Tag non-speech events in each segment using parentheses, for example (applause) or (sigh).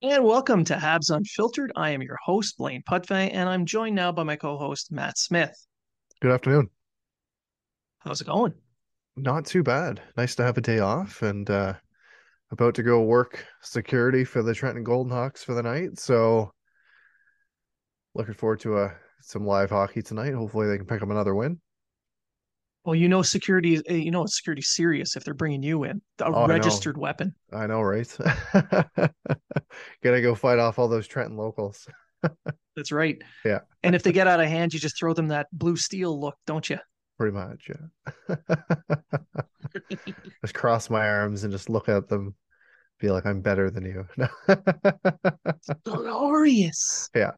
And welcome to Habs Unfiltered. I am your host, Blaine Putney, and I'm joined now by my co host, Matt Smith. Good afternoon. How's it going? Not too bad. Nice to have a day off and uh, about to go work security for the Trenton Golden Hawks for the night. So looking forward to uh, some live hockey tonight. Hopefully they can pick up another win. Well, you know, security is, eh, you know, security serious if they're bringing you in, a Oh, I registered weapon. I know, right? (laughs) Gonna go fight off all those Trenton locals. (laughs) That's right. Yeah. And if they get out of hand, you just throw them that blue steel look, don't you? Pretty much, yeah. (laughs) just cross my arms and just look at them, be like, I'm better than you. Glorious. Yeah.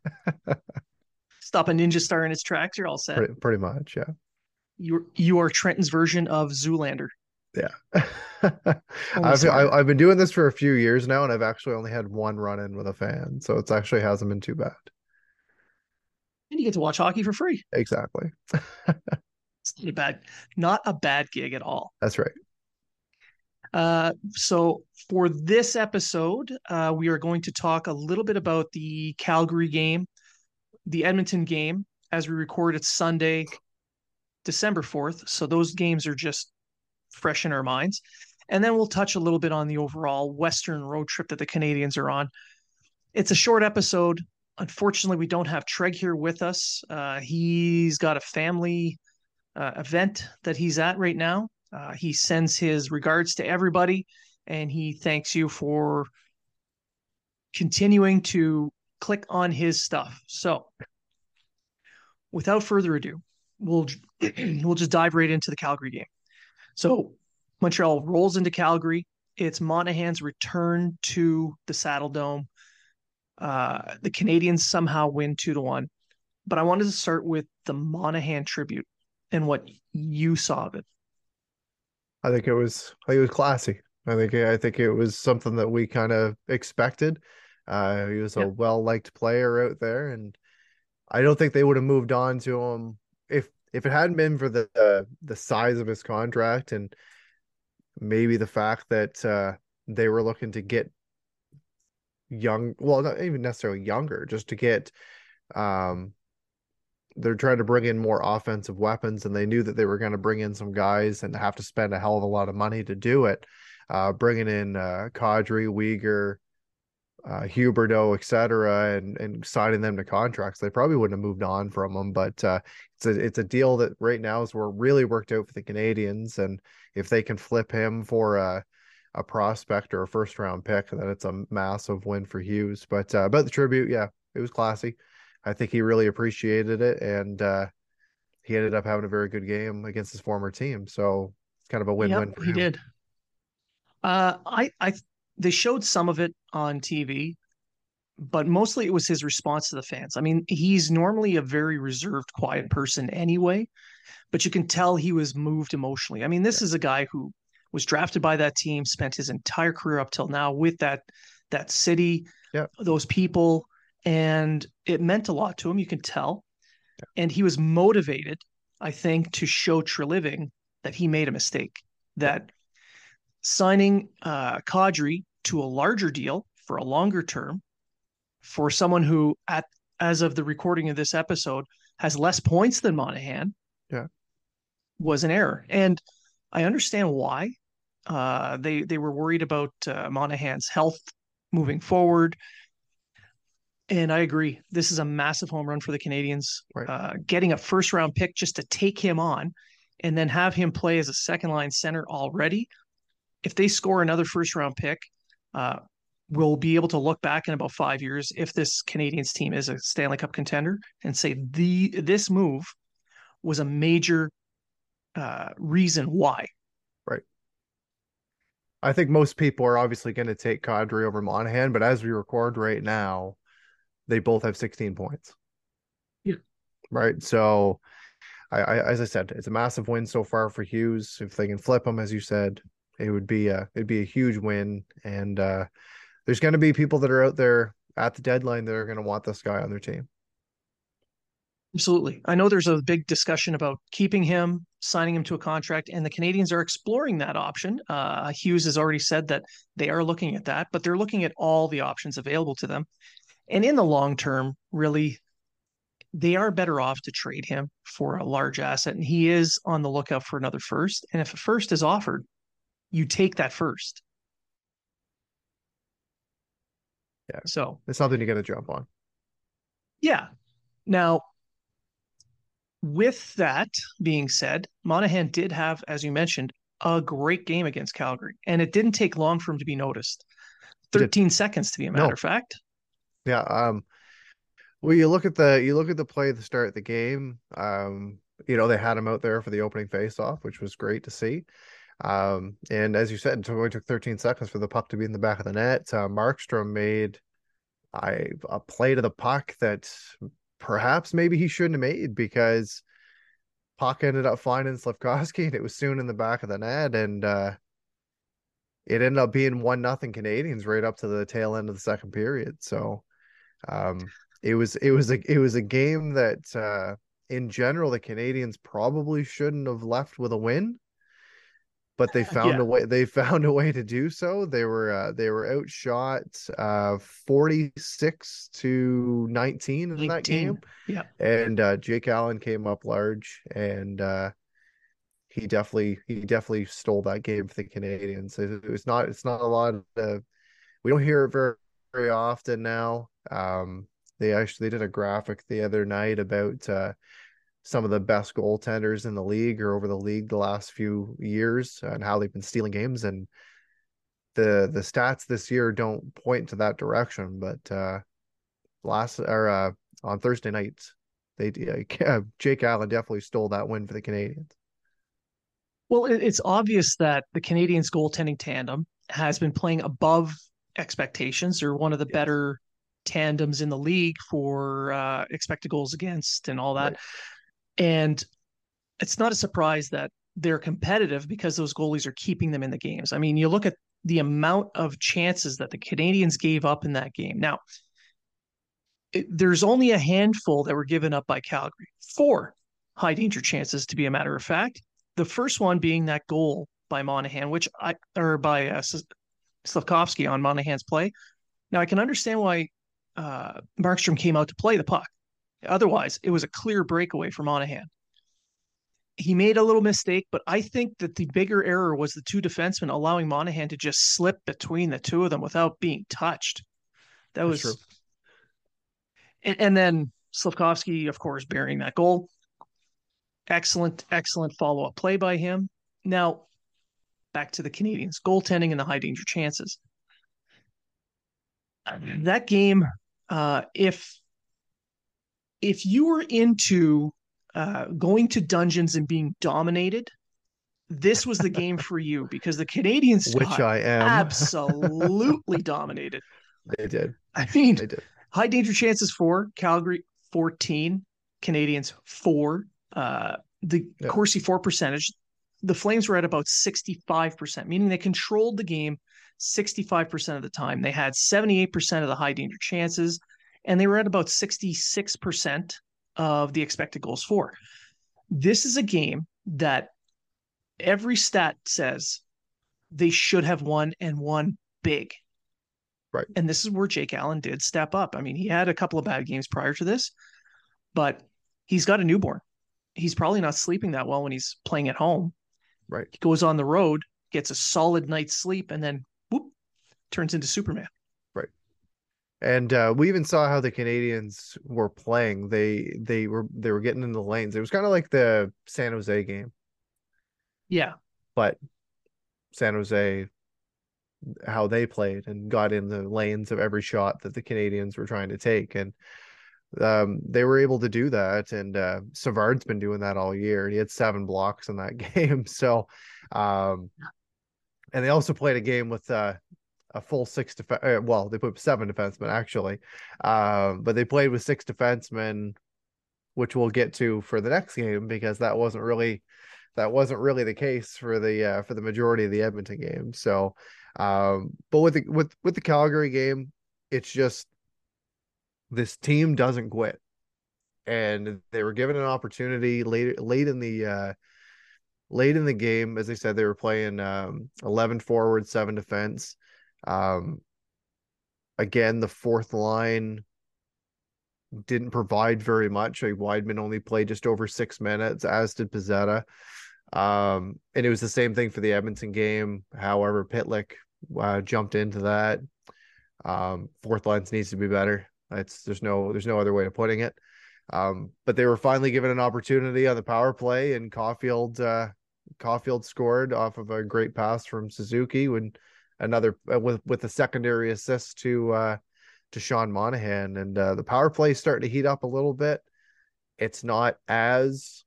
Stop a ninja star in its tracks, you're all set. pretty, pretty much, yeah. You're you are Trenton's version of Zoolander. Yeah. (laughs) I've. I, I've been doing this for a few years now, and I've actually only had one run in with a fan, so it's actually hasn't been too bad. And you get to watch hockey for free. Exactly. (laughs) It's not a bad, not a bad gig at all. That's right. Uh, so for this episode, uh, we are going to talk a little bit about the Calgary game, the Edmonton game. As we record, it's Sunday, December 4th. So those games are just fresh in our minds. And then we'll touch a little bit on the overall Western road trip that the Canadiens are on. It's a short episode. Unfortunately, we don't have Treg here with us. Uh, he's got a family uh, event that he's at right now. Uh, he sends his regards to everybody and he thanks you for continuing to click on his stuff. So, without further ado, we'll (clears throat) we'll just dive right into the Calgary game. So, Montreal rolls into Calgary. It's Monahan's return to the Saddledome. Uh, the Canadiens somehow win two to one, but I wanted to start with the Monahan tribute and what you saw of it. I think it was I think it was classy. I think I think it was something that we kind of expected. Uh, he was a Yeah. well liked player out there, and I don't think they would have moved on to him if if it hadn't been for the uh, the size of his contract and maybe the fact that uh, they were looking to get young, well, not even necessarily younger, just to get um they're trying to bring in more offensive weapons and they knew that they were going to bring in some guys and have to spend a hell of a lot of money to do it. Uh bringing in uh Kadri, Weegar, uh Huberdeau, cetera, and and signing them to contracts they probably wouldn't have moved on from them but uh it's a it's a deal that right now is where really worked out for the Canadiens and if they can flip him for a a prospect or a first round pick then it's a massive win for Hughes but uh about the tribute yeah it was classy I think he really appreciated it, and uh, he ended up having a very good game against his former team. So it's kind of a win-win. Yep, he him. did. Uh, I, I, they showed some of it on TV, but mostly it was his response to the fans. I mean, he's normally a very reserved, quiet person anyway, but you can tell he was moved emotionally. I mean, this is a guy who was drafted by that team, spent his entire career up till now with that that city, Yeah. those people, and it meant a lot to him. You can tell, and he was motivated, I think, to show Treliving that he made a mistake. That signing uh, Kadri to a larger deal for a longer term for someone who at as of the recording of this episode has less points than Monahan. Yeah. Was an error. And I understand why. Uh, they they were worried about uh, Monahan's health moving forward. And I agree. This is a massive home run for the Canadiens. Right. Uh, getting a first round pick just to take him on and then have him play as a second line center already. If they score another first round pick, uh, we'll be able to look back in about five years if this Canadiens team is a Stanley Cup contender and say the this move was a major uh, reason why. Right. I think most people are obviously going to take Kadri over Monahan, but as we record right now, they both have 16 points. Yeah. Right. So, I, I as I said, it's a massive win so far for Hughes. If they can flip him, as you said, it would be a it'd be a huge win. And uh, there's going to be people that are out there at the deadline that are going to want this guy on their team. Absolutely. I know there's a big discussion about keeping him, signing him to a contract, and the Canadiens are exploring that option. Uh, Hughes has already said that they are looking at that, but they're looking at all the options available to them. And in the long term, really, they are better off to trade him for a large asset. And he is on the lookout for another first. And if a first is offered, you take that first. Yeah. So it's something you're going to jump on. Yeah. Now, with that being said, Monahan did have, as you mentioned, a great game against Calgary, and it didn't take long for him to be noticed. 13 seconds to be a matter no. of fact. Yeah. Um, well, you look at the you look at the play at the start of the game. Um, you know they had him out there for the opening face-off, which was great to see. Um, and as you said, it only took 13 seconds for the puck to be in the back of the net. Uh, Markstrom made I a play to the puck that perhaps maybe he shouldn't have made because puck ended up finding Slafkovsky and it was soon in the back of the net and uh, it ended up being one nothing Canadiens right up to the tail end of the second period. So um, it was it was a it was a game that uh, in general the Canadiens probably shouldn't have left with a win, but they found yeah. a way they (laughs) found a way to do so. They were uh, they were outshot uh, forty six to nineteen in 19. that game. Yeah, and uh, Jake Allen came up large and uh, he definitely he definitely stole that game for the canadians It, it was not it's not a lot of we don't hear it very very often now. Um, they actually they did a graphic the other night about uh, some of the best goaltenders in the league or over the league the last few years and how they've been stealing games and the the stats this year don't point to that direction but uh last or uh on Thursday nights they uh, (laughs) Jake Allen definitely stole that win for the Canadiens Well, it's obvious that the Canadiens goaltending tandem has been playing above expectations. They're one of the yes. better tandems in the league for uh, expected goals against and all that. Right. And it's not a surprise that they're competitive because those goalies are keeping them in the games. I mean, you look at the amount of chances that the Canadiens gave up in that game. Now, it, there's only a handful that were given up by Calgary. Four high danger chances, to be a matter of fact. The first one being that goal by Monahan, which I or by uh, Slafkovsky on Monahan's play. Now I can understand why uh, Markstrom came out to play the puck. Otherwise, it was a clear breakaway for Monahan. He made a little mistake, but I think that the bigger error was the two defensemen allowing Monahan to just slip between the two of them without being touched. That That's was true. And, and then Slafkovsky, of course, burying that goal. Excellent, excellent follow up play by him. Now, back to the Canadiens goaltending and the high danger chances. That game, uh, if if you were into uh, going to dungeons and being dominated, this was the game for you (laughs) because the Canadiens which I am, absolutely (laughs) dominated. They did. I mean, they did. High danger chances for Calgary, fourteen. Canadiens four. Uh, the yep. Corsi for percentage, the Flames were at about sixty five percent, meaning they controlled the game sixty five percent of the time. They had seventy eight percent of the high danger chances and they were at about 66% of the expected goals for. This is a game that every stat says they should have won and won big. Right. And this is where Jake Allen did step up. I mean, he had a couple of bad games prior to this, but he's got a newborn. He's probably not sleeping that well when he's playing at home. Right. He goes on the road, gets a solid night's sleep, and then whoop, turns into Superman. And uh, we even saw how the Canadiens were playing. They they were they were getting in the lanes. It was kind of like the San Jose game. Yeah. But San Jose how they played and got in the lanes of every shot that the Canadiens were trying to take. And um, they were able to do that. And uh, Savard's been doing that all year. He had seven blocks in that (laughs) game. So, um, and they also played a game with uh, a full six def- uh, well, they put seven defensemen actually, um, but they played with six defensemen, which we'll get to for the next game because that wasn't really that wasn't really the case for the uh, for the majority of the Edmonton game. So, um, but with the with with the Calgary game, it's just this team doesn't quit, and they were given an opportunity late late in the uh, late in the game. As I said, they were playing um, eleven forward, seven defense. Um, again, the fourth line didn't provide very much. Like Wideman only played just over six minutes, as did Pezzetta. Um, and it was the same thing for the Edmonton game. However, Pitlick uh, jumped into that. Um, fourth lines needs to be better. It's there's no there's no other way of putting it. Um, but they were finally given an opportunity on the power play, and Caufield uh, Caufield scored off of a great pass from Suzuki when another uh, with with a secondary assist to uh, to Sean Monahan, and uh, the power play is starting to heat up a little bit. It's not as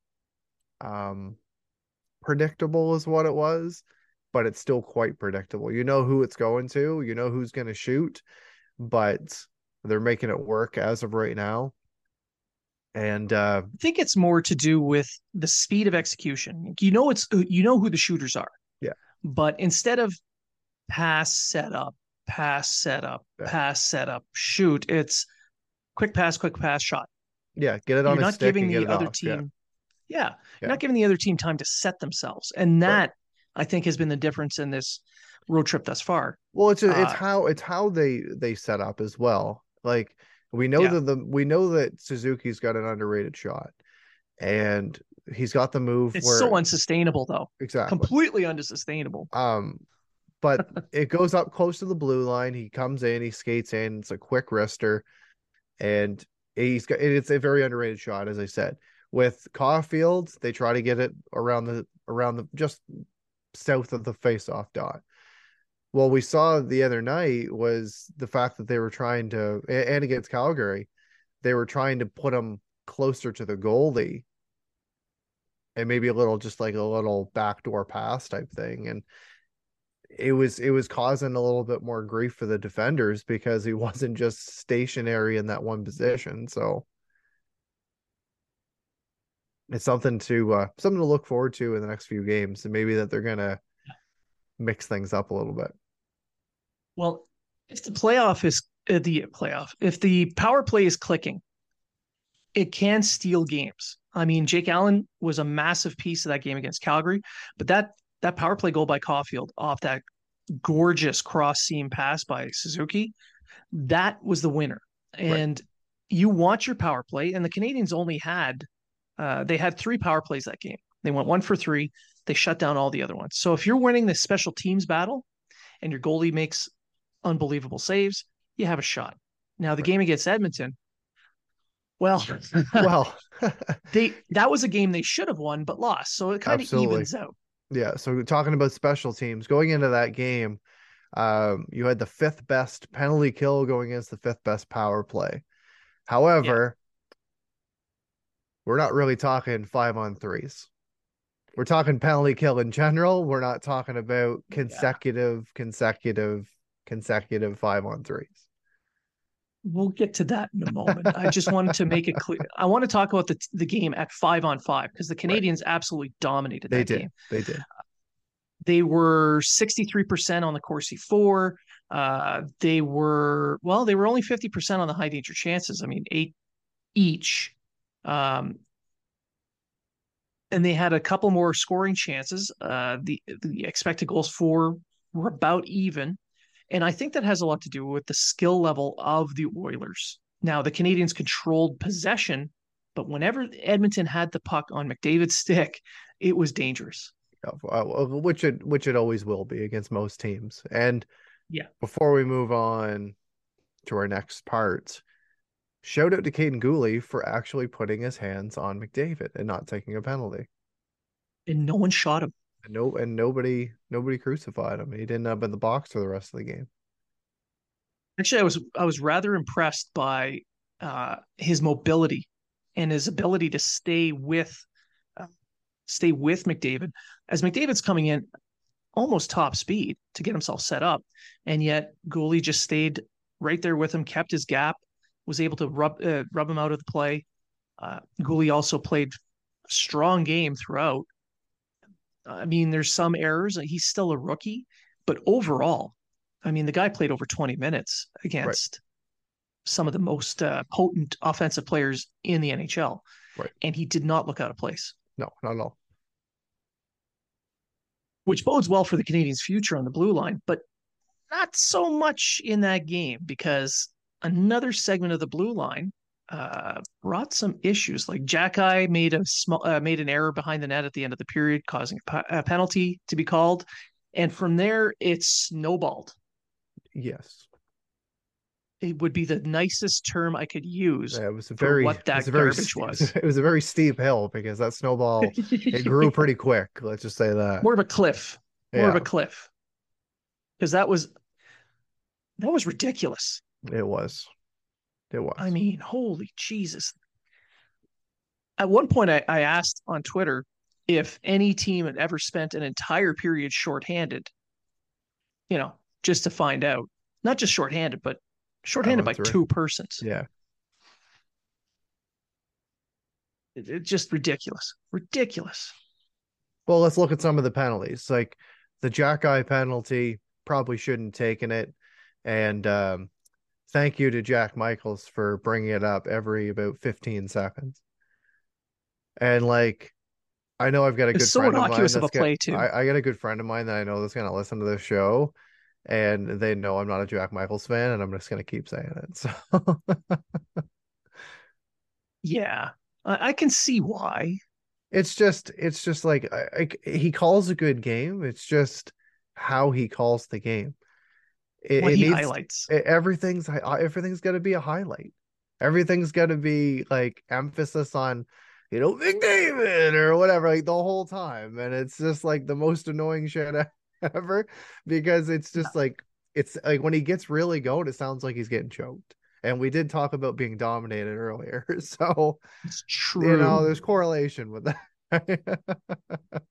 um predictable as what it was, but it's still quite predictable. You know who it's going to, you know who's going to shoot, but they're making it work as of right now. And uh, I think it's more to do with the speed of execution. You know, it's you know who the shooters are. Yeah. But instead of pass setup, pass setup, Yeah. pass setup, shoot, it's quick pass, quick pass, shot. yeah, get it on You're a not stick giving the other off. Team, yeah, Yeah. you're not giving the other team time to set themselves, and that I think has been the difference in this road trip thus far. Well, it's it's Uh, how it's how they they set up as well. Like we know Yeah. that the we know that Suzuki's got an underrated shot, and he's got the move It's where so unsustainable, though, exactly. completely unsustainable. Um, but (laughs) it goes up close to the blue line. He comes in, he skates in. It's a quick wrister, and he's got. It's a very underrated shot, as I said. With Caufield, they try to get it around the around the just south of the face-off dot. What we saw the other night was the fact that they were trying to, and against Calgary, they were trying to put him closer to the goalie, and maybe a little, just like a little backdoor pass type thing, and it was it was causing a little bit more grief for the defenders because he (laughs) wasn't just stationary in that one position. So it's something to uh something to look forward to in the next few games, and maybe that they're gonna mix things up a little bit. Well, if the playoff is uh, the playoff, if the power play is clicking, it can steal games. I mean, Jake Allen was a massive piece of that game against Calgary, but that that power play goal by Caufield off that gorgeous cross seam pass by Suzuki, that was the winner. And you want your power play, and the Canadiens only had uh, they had three power plays that game. They went one for three. They shut down all the other ones. So if you're winning the special teams battle, and your goalie makes unbelievable saves, you have a shot. Now the Right. game against Edmonton, well, (laughs) well, (laughs) they that was a game they should have won but lost, so it kind of evens out. Yeah. So talking about special teams, going into that game, um, you had the fifth best penalty kill going against the fifth best power play. However, we're not really talking five on threes. We're talking penalty kill in general. We're not talking about consecutive, consecutive, consecutive five on threes. We'll get to that in a moment. I just wanted to make it clear. I want to talk about the the game at five on five because the Canadiens absolutely dominated They that did. game. They did. They were 63% on the Corsi for. Uh, they were, well, they were only 50% on the high danger chances. I mean, eight each. Um, and they had a couple more scoring chances. Uh, the, the expected goals for were about even. And I think that has a lot to do with the skill level of the Oilers. Now, the Canadiens controlled possession, but whenever Edmonton had the puck on McDavid's stick, it was dangerous. Uh, which it which it always will be against most teams. And yeah, before we move on to our next part, shout out to Kaiden Guhle for actually putting his hands on McDavid and not taking a penalty. And no one shot him. No, and nobody nobody crucified him. He didn't up in the box for the rest of the game. Actually, I was I was rather impressed by uh, his mobility and his ability to stay with uh, stay with McDavid as McDavid's coming in almost top speed to get himself set up, and yet Guhle just stayed right there with him, kept his gap, was able to rub uh, rub him out of the play. Uh, Guhle also played a strong game throughout. I mean, there's some errors. He's still a rookie, but overall, I mean, the guy played over 20 minutes against right. some of the most uh, potent offensive players in the NHL. Right. And he did not look out of place. No, not at all. Which bodes well for the Canadiens' future on the blue line, but not so much in that game because another segment of the blue line uh, brought some issues. Like Xhekaj made a small uh, made an error behind the net at the end of the period, causing a, a penalty to be called, and from there it snowballed. Yes, it would be the nicest term I could use. Yeah, it was a very what that garbage very, was. (laughs) It was a very steep hill because that snowball it (laughs) grew pretty quick. Let's just say that more of a cliff, more yeah. of a cliff, because that was that was ridiculous. It was. It was. I mean, holy Jesus. At one point, I, I asked on Twitter if any team had ever spent an entire period shorthanded, you know, just to find out. Not just shorthanded, but shorthanded by through. two persons. Yeah. It, it's just ridiculous. Ridiculous. Well, let's look at some of the penalties. Like the Xhekaj penalty, probably shouldn't taken it. And um, thank you to Jack Michaels for bringing it up every about 15 seconds. And like, I know I've got a good so friend of mine. Of play too. I, I, got a good friend of mine that I know that's going to listen to this show, and they know I'm not a Jack Michaels fan, and I'm just going to keep saying it. So, (laughs) yeah, I, I, can see why. It's just, it's just like I, he calls a good game. It's just how he calls the game. It, it needs, highlights. It, everything's uh, everything's got to be a highlight. Everything's got to be like emphasis on, you know, Big McDavid or whatever, like the whole time, and it's just like the most annoying shit (laughs) ever because it's just like it's like when he gets really going, it sounds like he's getting choked. And we did talk about being dominated earlier, (laughs) so it's true. You know, there's correlation with that. (laughs)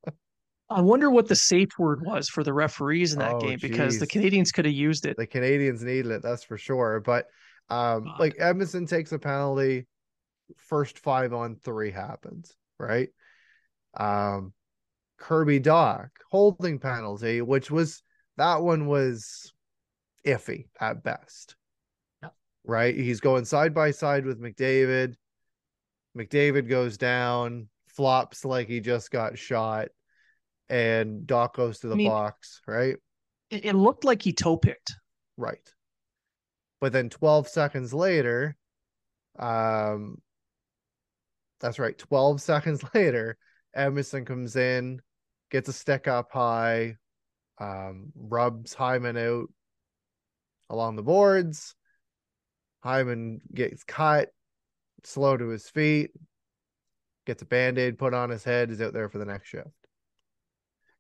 I wonder what the safe word was for the referees in that oh, game geez. because the Canadiens could have used it. The Canadiens needed it, that's for sure. But um, God. like Edmonton takes a penalty, first five on three happens, right? Um, Kirby Dach holding penalty, which was that one was iffy at best. Yeah. Right? He's going side by side with McDavid. McDavid goes down, flops like he just got shot and Dach goes to the I mean, box, right? It, it looked like he toe picked. Right. But then 12 seconds later, um, that's right, 12 (laughs) seconds later, Edmundson comes in, gets a stick up high, um, rubs Hyman out along the boards. Hyman gets cut, slow to his feet, gets a band aid put on his head, is out there for the next shift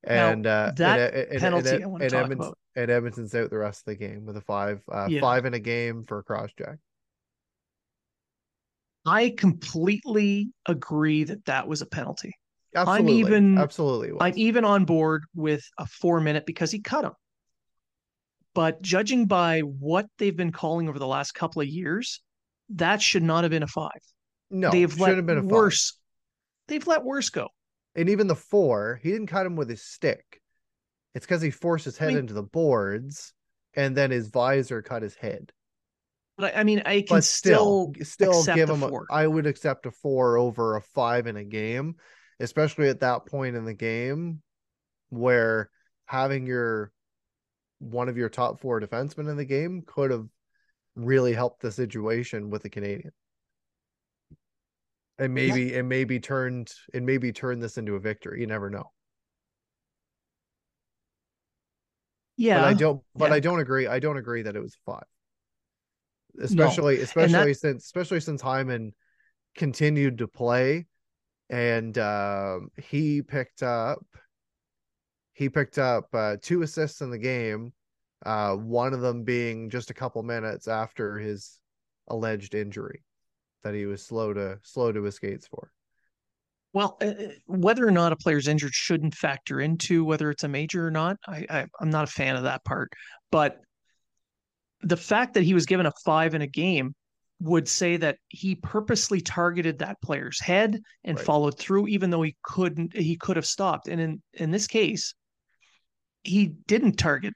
and now, uh, that and, penalty and, I want to talk Edmonton, about. And Edmonton's out the rest of the game with a five, uh, yeah. five in a game for a cross check. I completely agree that that was a penalty. Absolutely. I'm even absolutely. I'm even on board with a four minute because he cut him. But judging by what they've been calling over the last couple of years, that should not have been a five. No, they've let have been a worse. They've let worse go and even the four, he didn't cut him with his stick. It's because he forced his head I mean, into the boards, and then his visor cut his head. But I mean, I can but still still, give him. A, I would accept a four over a five in a game, especially at that point in the game where having your one of your top four defensemen in the game could have really helped the situation with the Canadian. And maybe yeah. it maybe turned it maybe turned this into a victory. You never know. Yeah. But I don't but yeah. I don't agree. I don't agree that it was five. Especially no. especially that... since especially since Hyman continued to play and uh, he picked up he picked up uh, two assists in the game, uh, one of them being just a couple minutes after his alleged injury that he was slow to slow to his skates for. Well, uh, uh, whether or not a player's injured shouldn't factor into whether it's a major or not. I, I I'm not a fan of that part, but the fact that he was given a five in a game would say that he purposely targeted that player's head and right. followed through, even though he couldn't. He could have stopped, and in in this case, he didn't target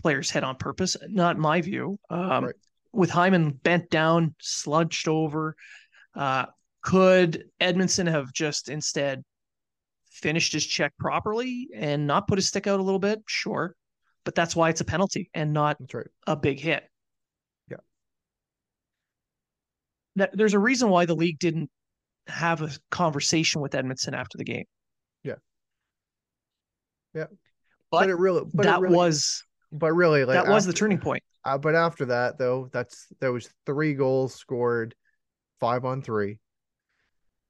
players head on purpose, not my view. Um, right. With Hyman bent down, slouched over, uh, could Edmundson have just instead finished his check properly and not put his stick out a little bit? Sure, but that's why it's a penalty and not right. a big hit. Yeah, that, there's a reason why the league didn't have a conversation with Edmundson after the game. Yeah, yeah, but, but it really, but that it really, was, but really, like that after, was the turning point. Uh, but after that, though, that's there was three goals scored, five on three,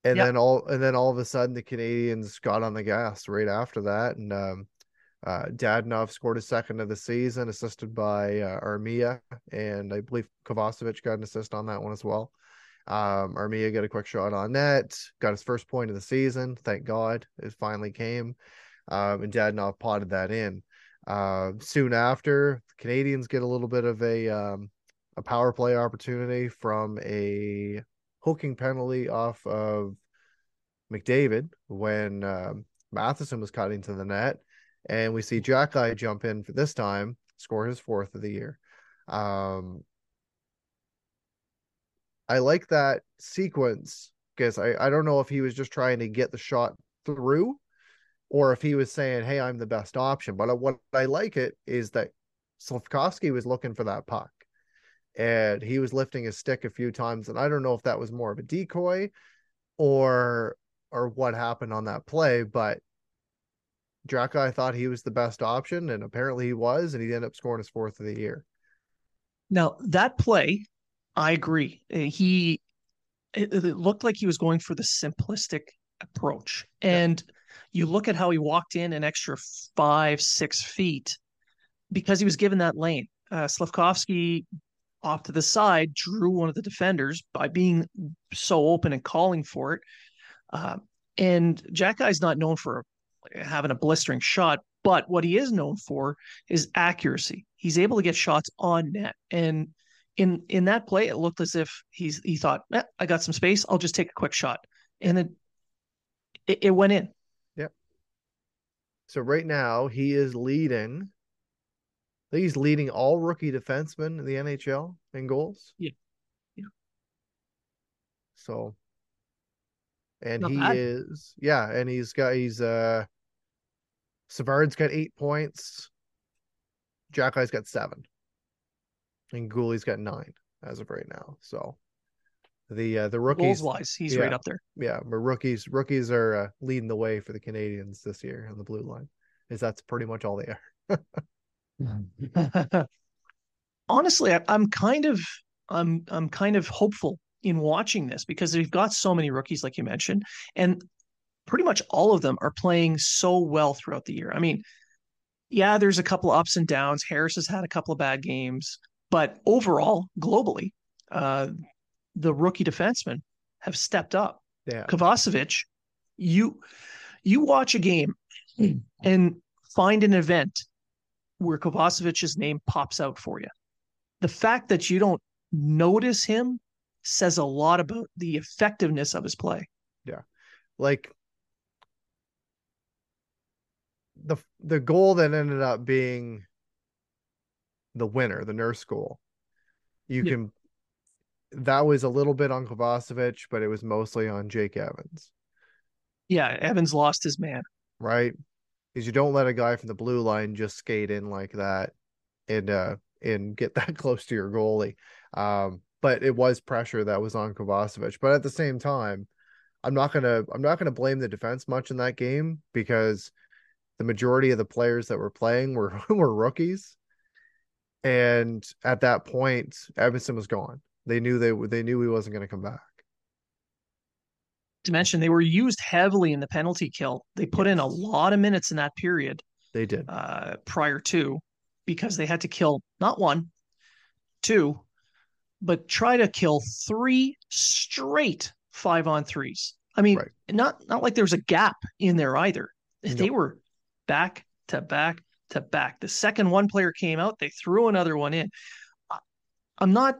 and yep. then all and then all of a sudden the Canadiens got on the gas right after that, and um, uh, Dadonov scored a second of the season, assisted by uh, Armia, and I believe Kovacevic got an assist on that one as well. Um, Armia got a quick shot on net, got his first point of the season. Thank God it finally came um, and Dadonov potted that in. Uh, soon after, Canadiens get a little bit of a um, a power play opportunity from a hooking penalty off of McDavid when um, Matheson was cutting to the net, and we see Xhekaj jump in for this time, score his fourth of the year. Um, I like that sequence because I, I don't know if he was just trying to get the shot through or if he was saying, "Hey, I'm the best option." But uh, what I like it is that Slafkovsky was looking for that puck, and he was lifting his stick a few times, and I don't know if that was more of a decoy, or or what happened on that play, but I thought he was the best option, and apparently he was, and he ended up scoring his fourth of the year. Now that play, I agree. Uh, he it, it looked like he was going for the simplistic approach, and. Yeah you look at how he walked in an extra five, six feet because he was given that lane. Uh, Slafkovsky off to the side drew one of the defenders by being so open and calling for it. Uh, and Xhekaj's not known for having a blistering shot, but what he is known for is accuracy. He's able to get shots on net. And in in that play, it looked as if he's he thought, eh, I got some space, I'll just take a quick shot. And it, it went in. So right now he is leading. he's leading all rookie defensemen in the NHL in goals. Yeah. Yeah. So and Not he bad. is yeah, and he's got he's uh Savard's got eight points. Xhekaj's got seven. And Guhle's got nine as of right now. So the uh, the rookies wise, he's yeah, right up there. Yeah, but rookies rookies are uh, leading the way for the Canadiens this year on the blue line. Is that's pretty much all they are. (laughs) (laughs) Honestly, I, I'm kind of I'm I'm kind of hopeful in watching this because we've got so many rookies, like you mentioned, and pretty much all of them are playing so well throughout the year. I mean, yeah, there's a couple of ups and downs. Harris has had a couple of bad games, but overall, globally, uh, the rookie defensemen have stepped up. Yeah. Kovacevic, you you watch a game (clears throat) and find an event where Kovacevic's name pops out for you. The fact that you don't notice him says a lot about the effectiveness of his play. Yeah. Like the the goal that ended up being the winner, the nurse goal. You yeah. can that was a little bit on Kovacevic, but it was mostly on Jake Evans. Yeah, Evans lost his man. Right. Because you don't let a guy from the blue line just skate in like that and uh and get (laughs) that close to your goalie. Um, but it was pressure that was on Kovacevic. But at the same time, I'm not gonna I'm not gonna blame the defense much in that game because the majority of the players that were playing were (laughs) were rookies. And at that point, Edmundson was gone. They knew they they knew he wasn't going to come back. To mention, they were used heavily in the penalty kill. They put yes. in a lot of minutes in that period. They did uh, prior to because they had to kill not one, two, but try to kill three straight five on threes. I mean, right. not not like there was a gap in there either. They were back to back to back. The second one player came out, they threw another one in. I'm not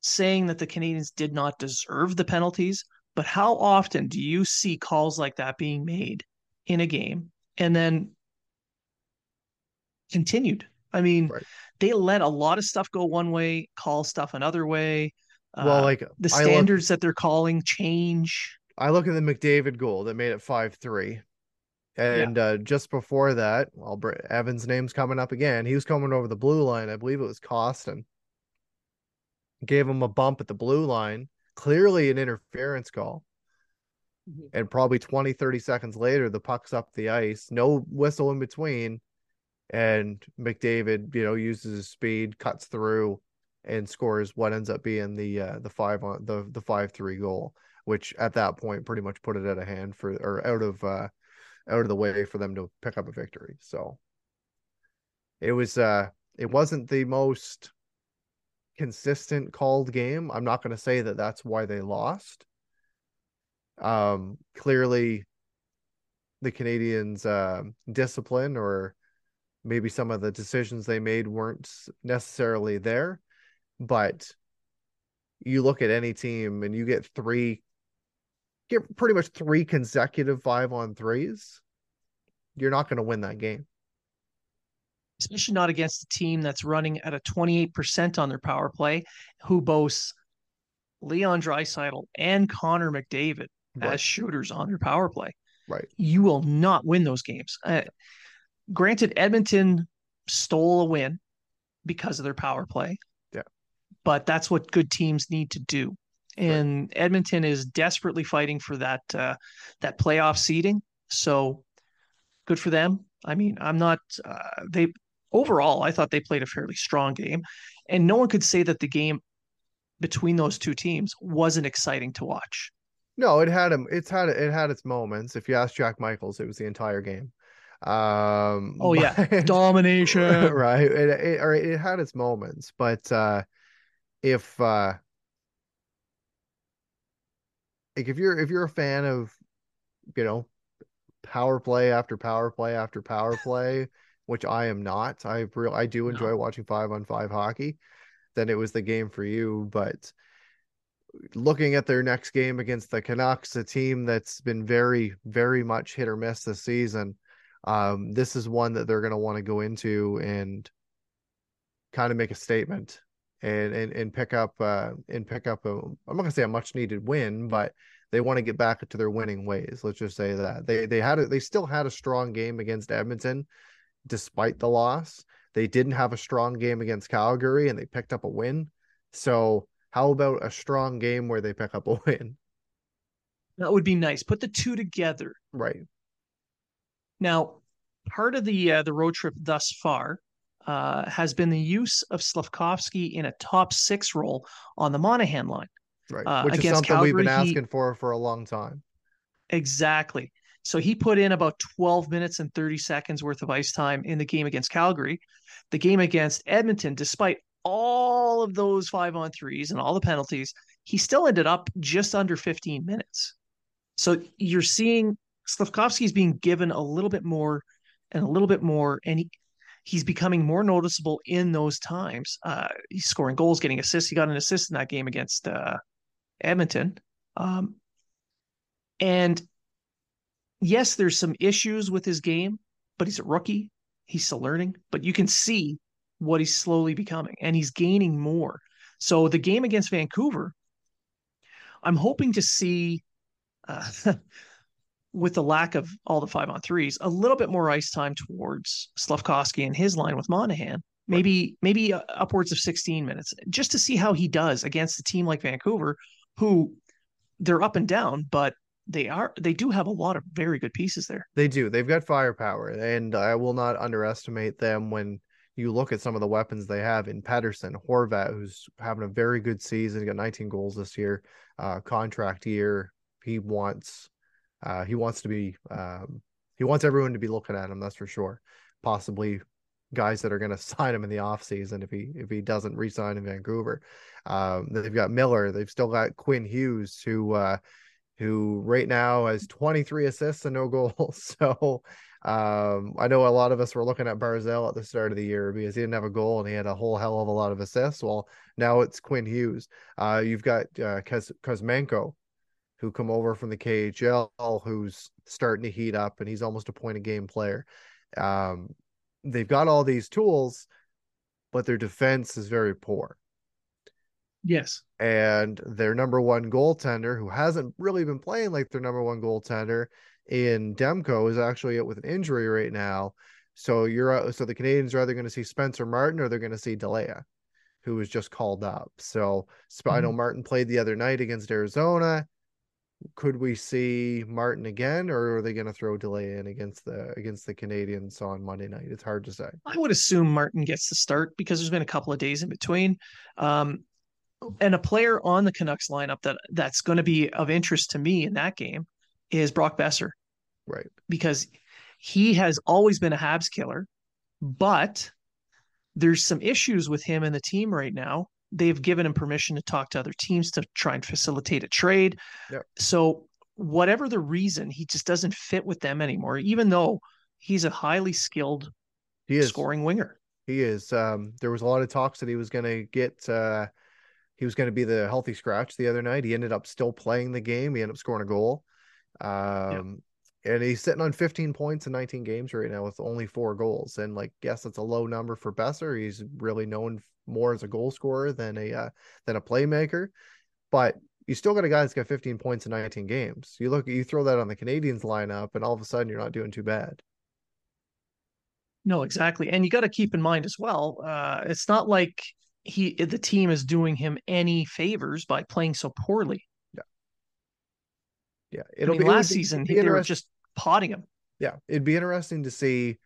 saying that the Canadiens did not deserve the penalties, but how often do you see calls like that being made in a game and then continued? I mean, right. they let a lot of stuff go one way, call stuff another way. Well, uh, like the standards look, that they're calling change. I look at the McDavid goal that made it five three, and yeah. uh, just before that, well, Evans' name's coming up again. He was coming over the blue line. I believe it was Kostin. Gave him a bump at the blue line. Clearly an interference call. Mm-hmm. And probably 20, 30 seconds later, the puck's up the ice. No whistle in between and McDavid, you know, uses his speed, cuts through, and scores what ends up being the uh, the five on the the five three goal, which at that point pretty much put it at a hand for or out of uh out of the way for them to pick up a victory. So it was uh it wasn't the most consistent called game. I'm not going to say that that's why they lost. Um clearly the Canadiens' uh discipline or maybe some of the decisions they made weren't necessarily there but you look at any team and you get three get pretty much three consecutive five on threes you're not going to win that game especially not against a team that's running at a 28% on their power play who boasts Leon Draisaitl and Connor McDavid right. as shooters on their power play. Right. You will not win those games. Uh, granted, Edmonton stole a win because of their power play. Yeah. But that's what good teams need to do. And right. Edmonton is desperately fighting for that uh, that playoff seeding. So good for them. I mean, I'm not uh, they overall I thought they played a fairly strong game and no one could say that the game between those two teams wasn't exciting to watch. No, it had him. It's had it had its moments. If you ask Jack Michaels, it was the entire game. Um, oh yeah, (laughs) domination. Right. It, it, or it had its moments, but uh, if uh, like if you're if you're a fan of, you know, power play after power play after power play, which I am not. I real I do enjoy no. watching five on five hockey. Then it was the game for you, but looking at their next game against the Canucks, a team that's been very, very much hit or miss this season um, this is one that they're going to want to go into and kind of make a statement and and, and pick up uh, and pick up a I'm not going to say a much needed win, but they want to get back to their winning ways. Let's just say that they they had a, they still had a strong game against Edmonton despite the loss. They didn't have a strong game against Calgary and they picked up a win. So how about a strong game where they pick up a (laughs) win? That would be nice. Put the two together. Right. Now, part of the uh, the road trip thus far uh, has been the use of Slafkovsky in a top six role on the Monahan line. Right, uh, which is something Calgary, we've been asking he, for for a long time. Exactly. So he put in about 12 minutes and 30 seconds worth of ice time in the game against Calgary. The game against Edmonton, despite all of those five on threes and all the penalties, he still ended up just under 15 minutes. So you're seeing Slafkovsky is being given a little bit more and a little bit more, and he, he's becoming more noticeable in those times. Uh, he's scoring goals, getting assists. He got an assist in that game against uh, Edmonton. Um, and yes, there's some issues with his game, but he's a rookie. He's still learning, but you can see what he's slowly becoming, and he's gaining more. So the game against Vancouver, I'm hoping to see. Uh, (laughs) with the lack of all the five on threes, a little bit more ice time towards Slafkovsky and his line with Monahan. maybe maybe upwards of 16 minutes, just to see how he does against a team like Vancouver, who they're up and down, but they are they do have a lot of very good pieces there. They do. They've got firepower, and I will not underestimate them when you look at some of the weapons they have in Pettersson, Horvat, who's having a very good season. Got 19 goals this year, uh, contract year. He wants, uh, he wants to be, um, he wants everyone to be looking at him. That's for sure. Possibly guys that are going (laughs) to sign him in the offseason if he if he doesn't resign in Vancouver. Um, they've got Miller. They've still got Quinn Hughes, who uh, who right now has 23 assists and no goals. (laughs) So um, I know a lot of us were looking at Barzal at the start of the year because he didn't have a goal and he had a whole hell of a lot of assists. Well, now it's Quinn Hughes. Uh, you've got uh, Kuz- Kuzmenko, who come over from the KHL, who's starting to heat up, and he's almost a point a game player. Um, they've got all these tools, but their defense is very poor. Yes. And their number one goaltender, who hasn't really been playing like their number one goaltender in Demko, is actually out with an injury right now. So you're uh, so the Canadiens are either going to see Spencer Martin or they're going to see Delia, who was just called up. So Spino mm-hmm. Martin played the other night against Arizona could we see Martin again, or are they going to throw Delia in against the against the Canadiens on Monday night? It's hard to say. I would assume Martin gets the start because there's been a couple of days in between, um, and a player on the Canucks lineup that that's going to be of interest to me in that game is Brock Boeser, right? Because he has always been a Habs killer, but there's some issues with him and the team right now they've given him permission to talk to other teams to try and facilitate a trade. Yep. So whatever the reason, he just doesn't fit with them anymore, even though he's a highly skilled he is. scoring winger. He is. Um, there was a lot of talks that he was going to get. Uh, he was going to be the healthy scratch the other night. He ended up still playing the game. He ended up scoring a goal. Um, and he's sitting on 15 points in 19 games right now with only four goals. And like, yes, it's a low number for Boeser. He's really known more as a goal scorer than a uh, than a playmaker, but you still got a guy that's got 15 points in 19 games. You look, you throw that on the Canadiens lineup, and all of a sudden you're not doing too bad. No, exactly, and you got to keep in mind as well. Uh, it's not like he the team is doing him any favors by playing so poorly. Yeah, yeah. It'll I mean, be last season be they were just potting him. Yeah, it'd be interesting to see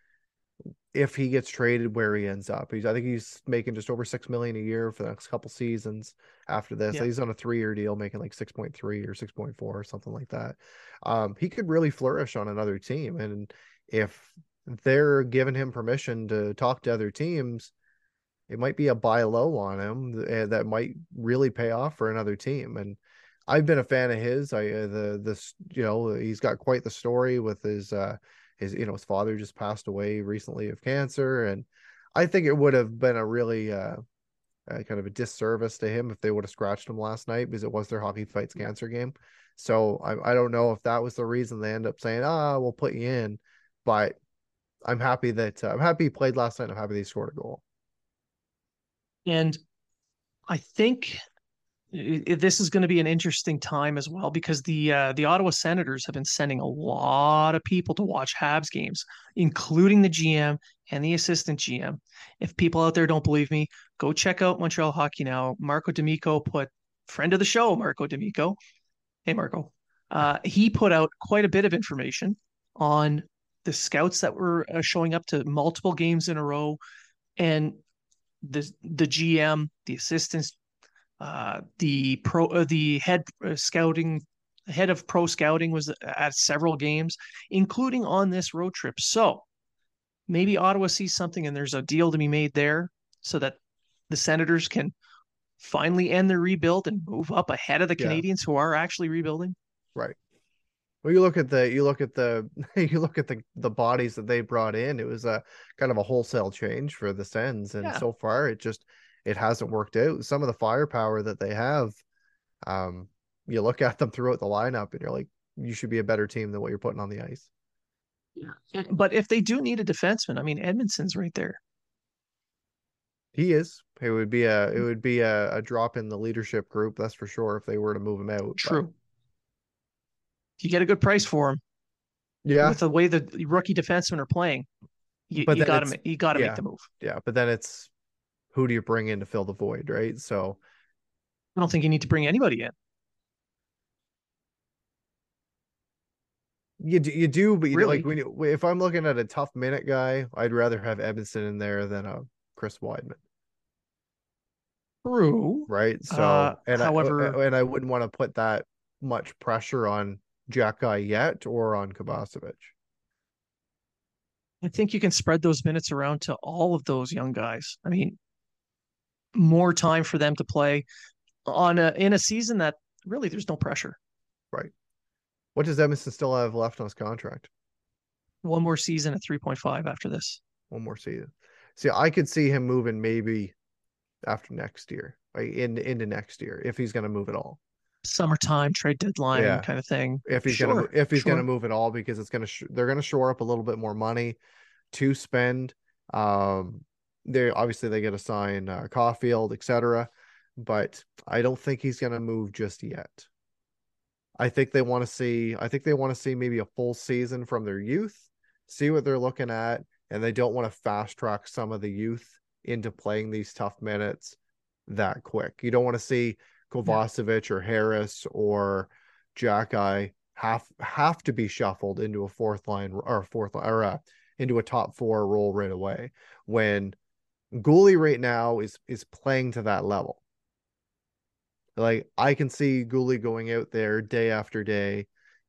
if he gets traded where he ends up. He's I think he's making just over six million a year for the next couple seasons after this. Yeah. He's on a three year deal making like six point three or six point four or something like that. Um, he could really flourish on another team. And if they're giving him permission to talk to other teams, it might be a buy low on him that might really pay off for another team. And I've been a fan of his. I uh, the this you know he's got quite the story with his uh his you know his father just passed away recently of cancer and i think it would have been a really uh, uh, kind of a disservice to him if they would have scratched him last night because it was their hockey fights cancer game so I, I don't know if that was the reason they end up saying ah we'll put you in but i'm happy that uh, i'm happy he played last night i'm happy they scored a goal and i think this is going to be an interesting time as well because the uh, the Ottawa Senators have been sending a lot of people to watch Habs games, including the GM and the assistant GM. If people out there don't believe me, go check out Montreal Hockey Now. Marco D'Amico put friend of the show, Marco D'Amico. Hey, Marco. Uh, he put out quite a bit of information on the scouts that were uh, showing up to multiple games in a row, and the the GM, the assistants uh, the pro, uh, the head uh, scouting, head of pro scouting was at several games, including on this road trip. So maybe Ottawa sees something and there's a deal to be made there, so that the Senators can finally end their rebuild and move up ahead of the Canadiens who are actually rebuilding. Right. Well, you look at the you look at the (laughs) you look at the the bodies that they brought in. It was a kind of a wholesale change for the Sens, and yeah. so far it just it hasn't worked out. Some of the firepower that they have, um, you look at them throughout the lineup and you're like, you should be a better team than what you're putting on the ice. Yeah. But if they do need a defenseman, I mean Edmundson's right there. He is. It would be a it would be a, a drop in the leadership group, that's for sure, if they were to move him out. True. But... You get a good price for him. Yeah. With the way the rookie defensemen are playing. You, you got to you got to yeah, make the move. Yeah, but then it's who do you bring in to fill the void, right? So I don't think you need to bring anybody in. You do, you do, but you Really? like when you, if I'm looking at a tough minute guy, I'd rather have Edmundson in there than a Chris Wideman, True. right? So Uh, and however- I and I wouldn't want to put that much pressure on Xhekaj yet or on Kovacevic. I think you can spread those minutes around to all of those young guys. I mean, more time for them to play on a in a season that really there's no pressure. Right. What does Edmundson still have left on his contract? One more season at 3.5 after this. One more season. See, I could see him moving maybe after next year, like in into next year, if he's going to move at all. Summertime trade deadline Yeah. kind of thing. If he's Sure, gonna if he's sure. gonna move at all, because it's gonna sh- they're gonna shore up a little bit more money to spend. Um, they obviously they get to sign uh, Caufield, etc. But I don't think he's gonna move just yet. I think they want to see. I think they want to see maybe a full season from their youth, see what they're looking at, and they don't want to fast track some of the youth into playing these tough minutes that quick. You don't want to see Kovacevic or Harris or Xhekaj have have to be shuffled into a fourth line or fourth or uh, into a top four role right away when Guhle right now is is playing to that level. Like I can see Guhle going out there day after day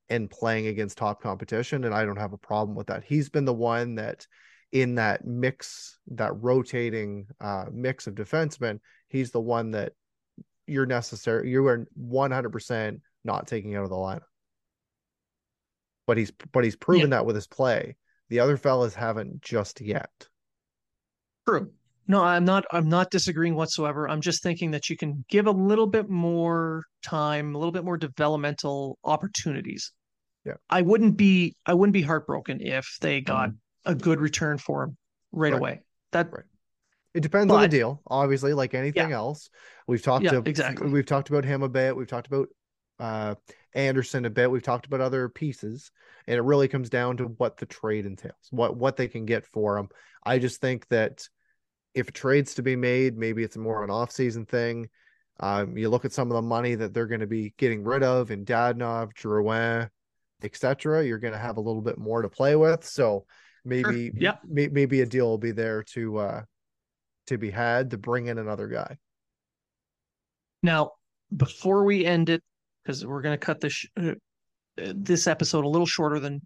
and playing against top competition, and I don't have a problem with that. He's been the one that in that mix, that rotating uh, mix of defensemen, he's the one that you're necessary. You are 100% not taking out of the lineup. But he's but he's proven that with his play. The other fellas haven't just yet. True. No, I'm not I'm not disagreeing whatsoever. I'm just thinking that you can give a little bit more time, a little bit more developmental opportunities. Yeah. I wouldn't be I wouldn't be heartbroken if they got mm-hmm. a good return for him right, Right. away. That Right. It depends on the deal, obviously, like anything else. We've talked Yeah, to exactly. we've talked about him a bit. We've talked about uh Anderson a bit. We've talked about other pieces, and it really comes down to what the trade entails, what what they can get for him. I just think that if a trade's to be made, maybe it's more of an off-season thing. Um, you look at some of the money that they're going to be getting rid of in Dadonov, Drouin, etc. You're going to have a little bit more to play with. So maybe, Yeah. may, maybe a deal will be there to uh, to be had to bring in another guy. Now, before we end it, because we're going to cut this sh- uh, this episode a little shorter than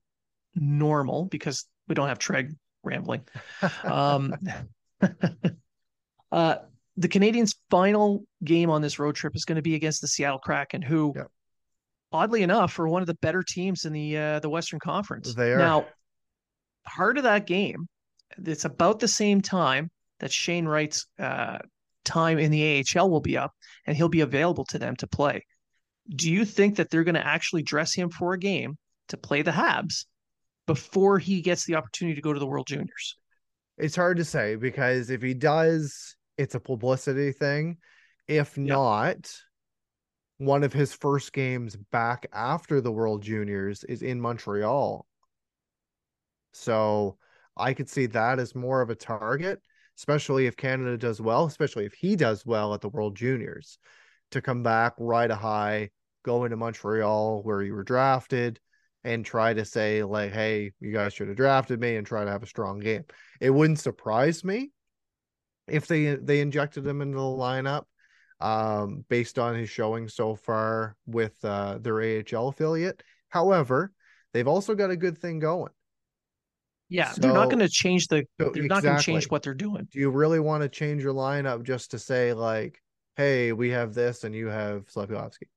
normal because we don't have Treg rambling. (laughs) Um, (laughs) uh, the Canadiens' final game on this road trip is going to be against the Seattle Kraken, who, Yep. oddly enough, are one of the better teams in the uh, the Western Conference. They are. Now, part of that game, it's about the same time that Shane Wright's uh, time in the AHL will be up, and he'll be available to them to play. Do you think that they're going to actually dress him for a game to play the Habs before he gets the opportunity to go to the World Juniors? It's hard to say because if he does, it's a publicity thing. If Yeah. not, one of his first games back after the World Juniors is in Montreal. So I could see that as more of a target, especially if Canada does well, especially if he does well at the World Juniors, to come back, ride a high, go into Montreal where you were drafted, and try to say, like, hey, you guys should have drafted me and try to have a strong game. It wouldn't surprise me if they they injected him into the lineup um based on his showing so far with uh their AHL affiliate. However, they've also got a good thing going. Yeah, they're not going to change the. So They're not going to change what they're doing. Do you really want to change your lineup just to say like, hey, we have this and you have Slafkovsky?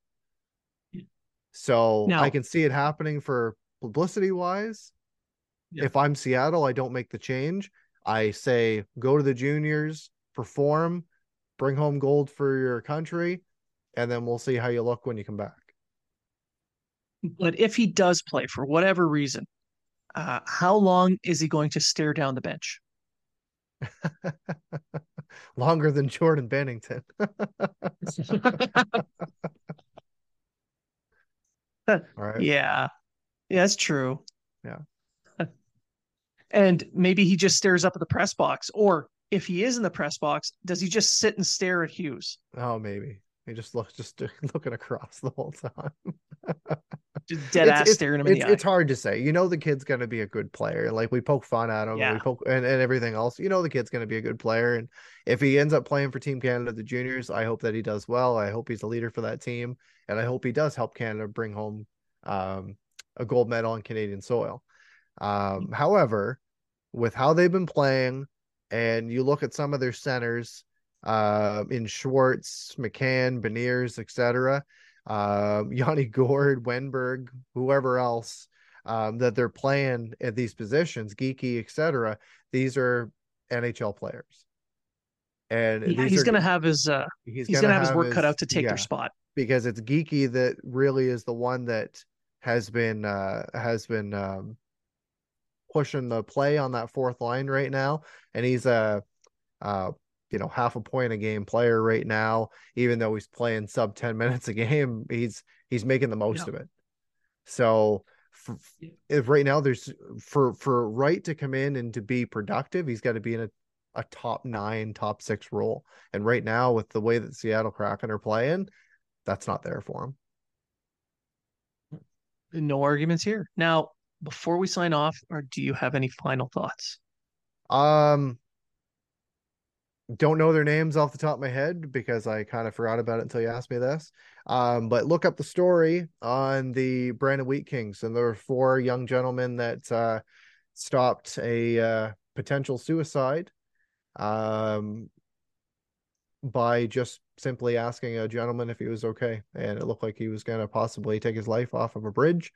So Now- I can see it happening for publicity wise. Yeah. If I'm Seattle, I don't make the change. I say go to the juniors, perform, bring home gold for your country, and then we'll see how you look when you come back. But if he does play for whatever reason, uh, how long is he going to stare down the bench? (laughs) Longer than Jordan Binnington. (laughs) (laughs) Right. Yeah. Yeah, that's true. Yeah. and maybe he just stares up at the press box or if he is in the press box, does he just sit and stare at Hughes? Oh, maybe he just looks just (laughs) looking across the whole time. (laughs) just dead it's, ass it's, staring him it's, in the it's hard to say. You know the kid's gonna be a good player. Like we poke fun at him Yeah. and we poke and, and everything else. You know the kid's gonna be a good player. And if he ends up playing for Team Canada the juniors, I hope that he does well. I hope he's a leader for that team. And I hope he does help Canada bring home um, a gold medal on Canadian soil. Um, however, with how they've been playing, and you look at some of their centers uh, in Schwartz, McCann, Beniers, etc., uh, (laughs) Yanni Gourde, Wennberg, whoever else um, that they're playing at these positions, Geekie, etc. These are NHL players, and Yeah, he's going to have his uh, he's, he's going to have his work cut out to take yeah, their spot. because it's Geekie that really is the one that has been uh, has been um, pushing the play on that fourth line right now, and he's a uh, you know half a point a game player right now. Even though he's playing sub ten (laughs) minutes a game, he's he's making the most Yeah. of it. So for, Yeah. if right now there's for for Wright to come in and to be productive, he's got to be in a a top nine, top six role. And right now, with the way that Seattle Kraken are playing, that's not there for him. No arguments here. Now, before we sign off, or do you have any final thoughts? Um, don't know their names off the top of my head because I kind of forgot about it until you asked me this. Um, but look up the story on the Brandon Wheat Kings, and there were four young gentlemen that uh, stopped a uh, potential suicide um, by just simply asking a gentleman if he was okay, and it looked like he was going to possibly take his life off of a bridge.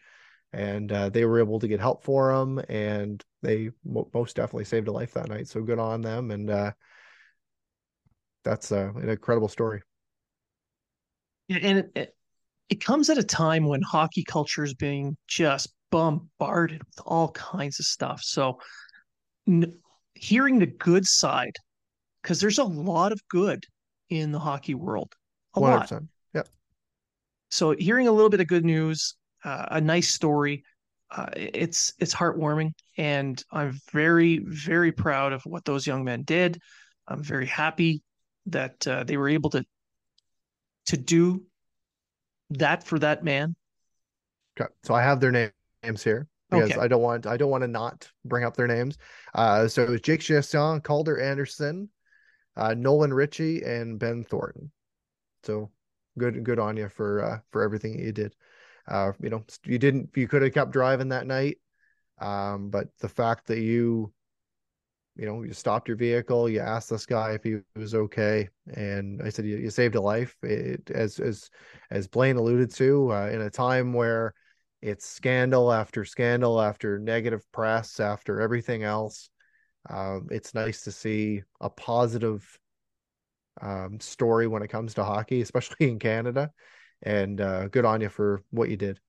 And uh, they were able to get help for him, and they mo- most definitely saved a life that night. So good on them, and uh, that's uh, an incredible story. Yeah, And it, it, it comes at a time when hockey culture is being just bombarded with all kinds of stuff. So, n- hearing the good side, because there's a lot of good in the hockey world, a One hundred lot. percent. Yep. So, hearing a little bit of good news, uh, a nice story, uh, it's it's heartwarming, and I'm very very proud of what those young men did. I'm very happy that uh, they were able to to do that for that man. Okay. So I have their na- names here because Okay. I don't want I don't want to not bring up their names. Uh, so it was Jake Chiasson, Calder Anderson, uh, Nolan Ritchie, and Ben Thornton. So good good on you for uh, for everything you did. Uh, you know, you didn't you could have kept driving that night, um, but the fact that you you know you stopped your vehicle, you asked this guy if he was okay, and I said you, you saved a life. It, as as as Blaine alluded to, uh, in a time where it's scandal after scandal after negative press after everything else. Um, it's nice to see a positive um, story when it comes to hockey, (laughs) especially in Canada. And uh, good on you for what you did.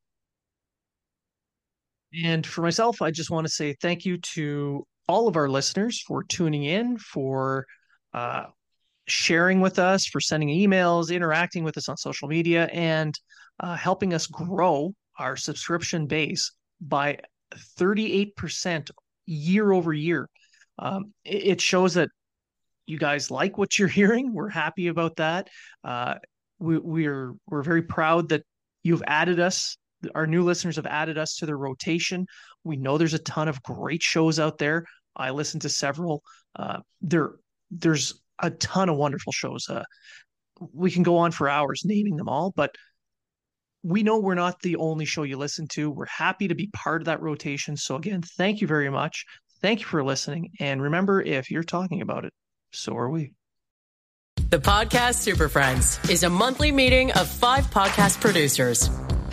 And for myself, I just want to say thank you to all of our listeners for tuning in, for uh, sharing with us, for sending emails, interacting with us on social media, and uh, helping us grow our subscription base by 38% year over year. Um, it, it shows that you guys like what you're (laughs) hearing. We're happy about that. Uh, we, we're we're very proud that you've added us. Our new listeners have added us to their rotation. We know there's a ton of great shows out there. I listen to several. Uh, there there's a ton of wonderful shows. Uh, we can go on for hours naming them all, but we know we're not the only show you listen to. We're happy to be part of that rotation. So again, thank you very much. Thank you for listening. And remember, if you're talking about it, so are we. The Podcast Super Friends is a monthly meeting of five podcast producers.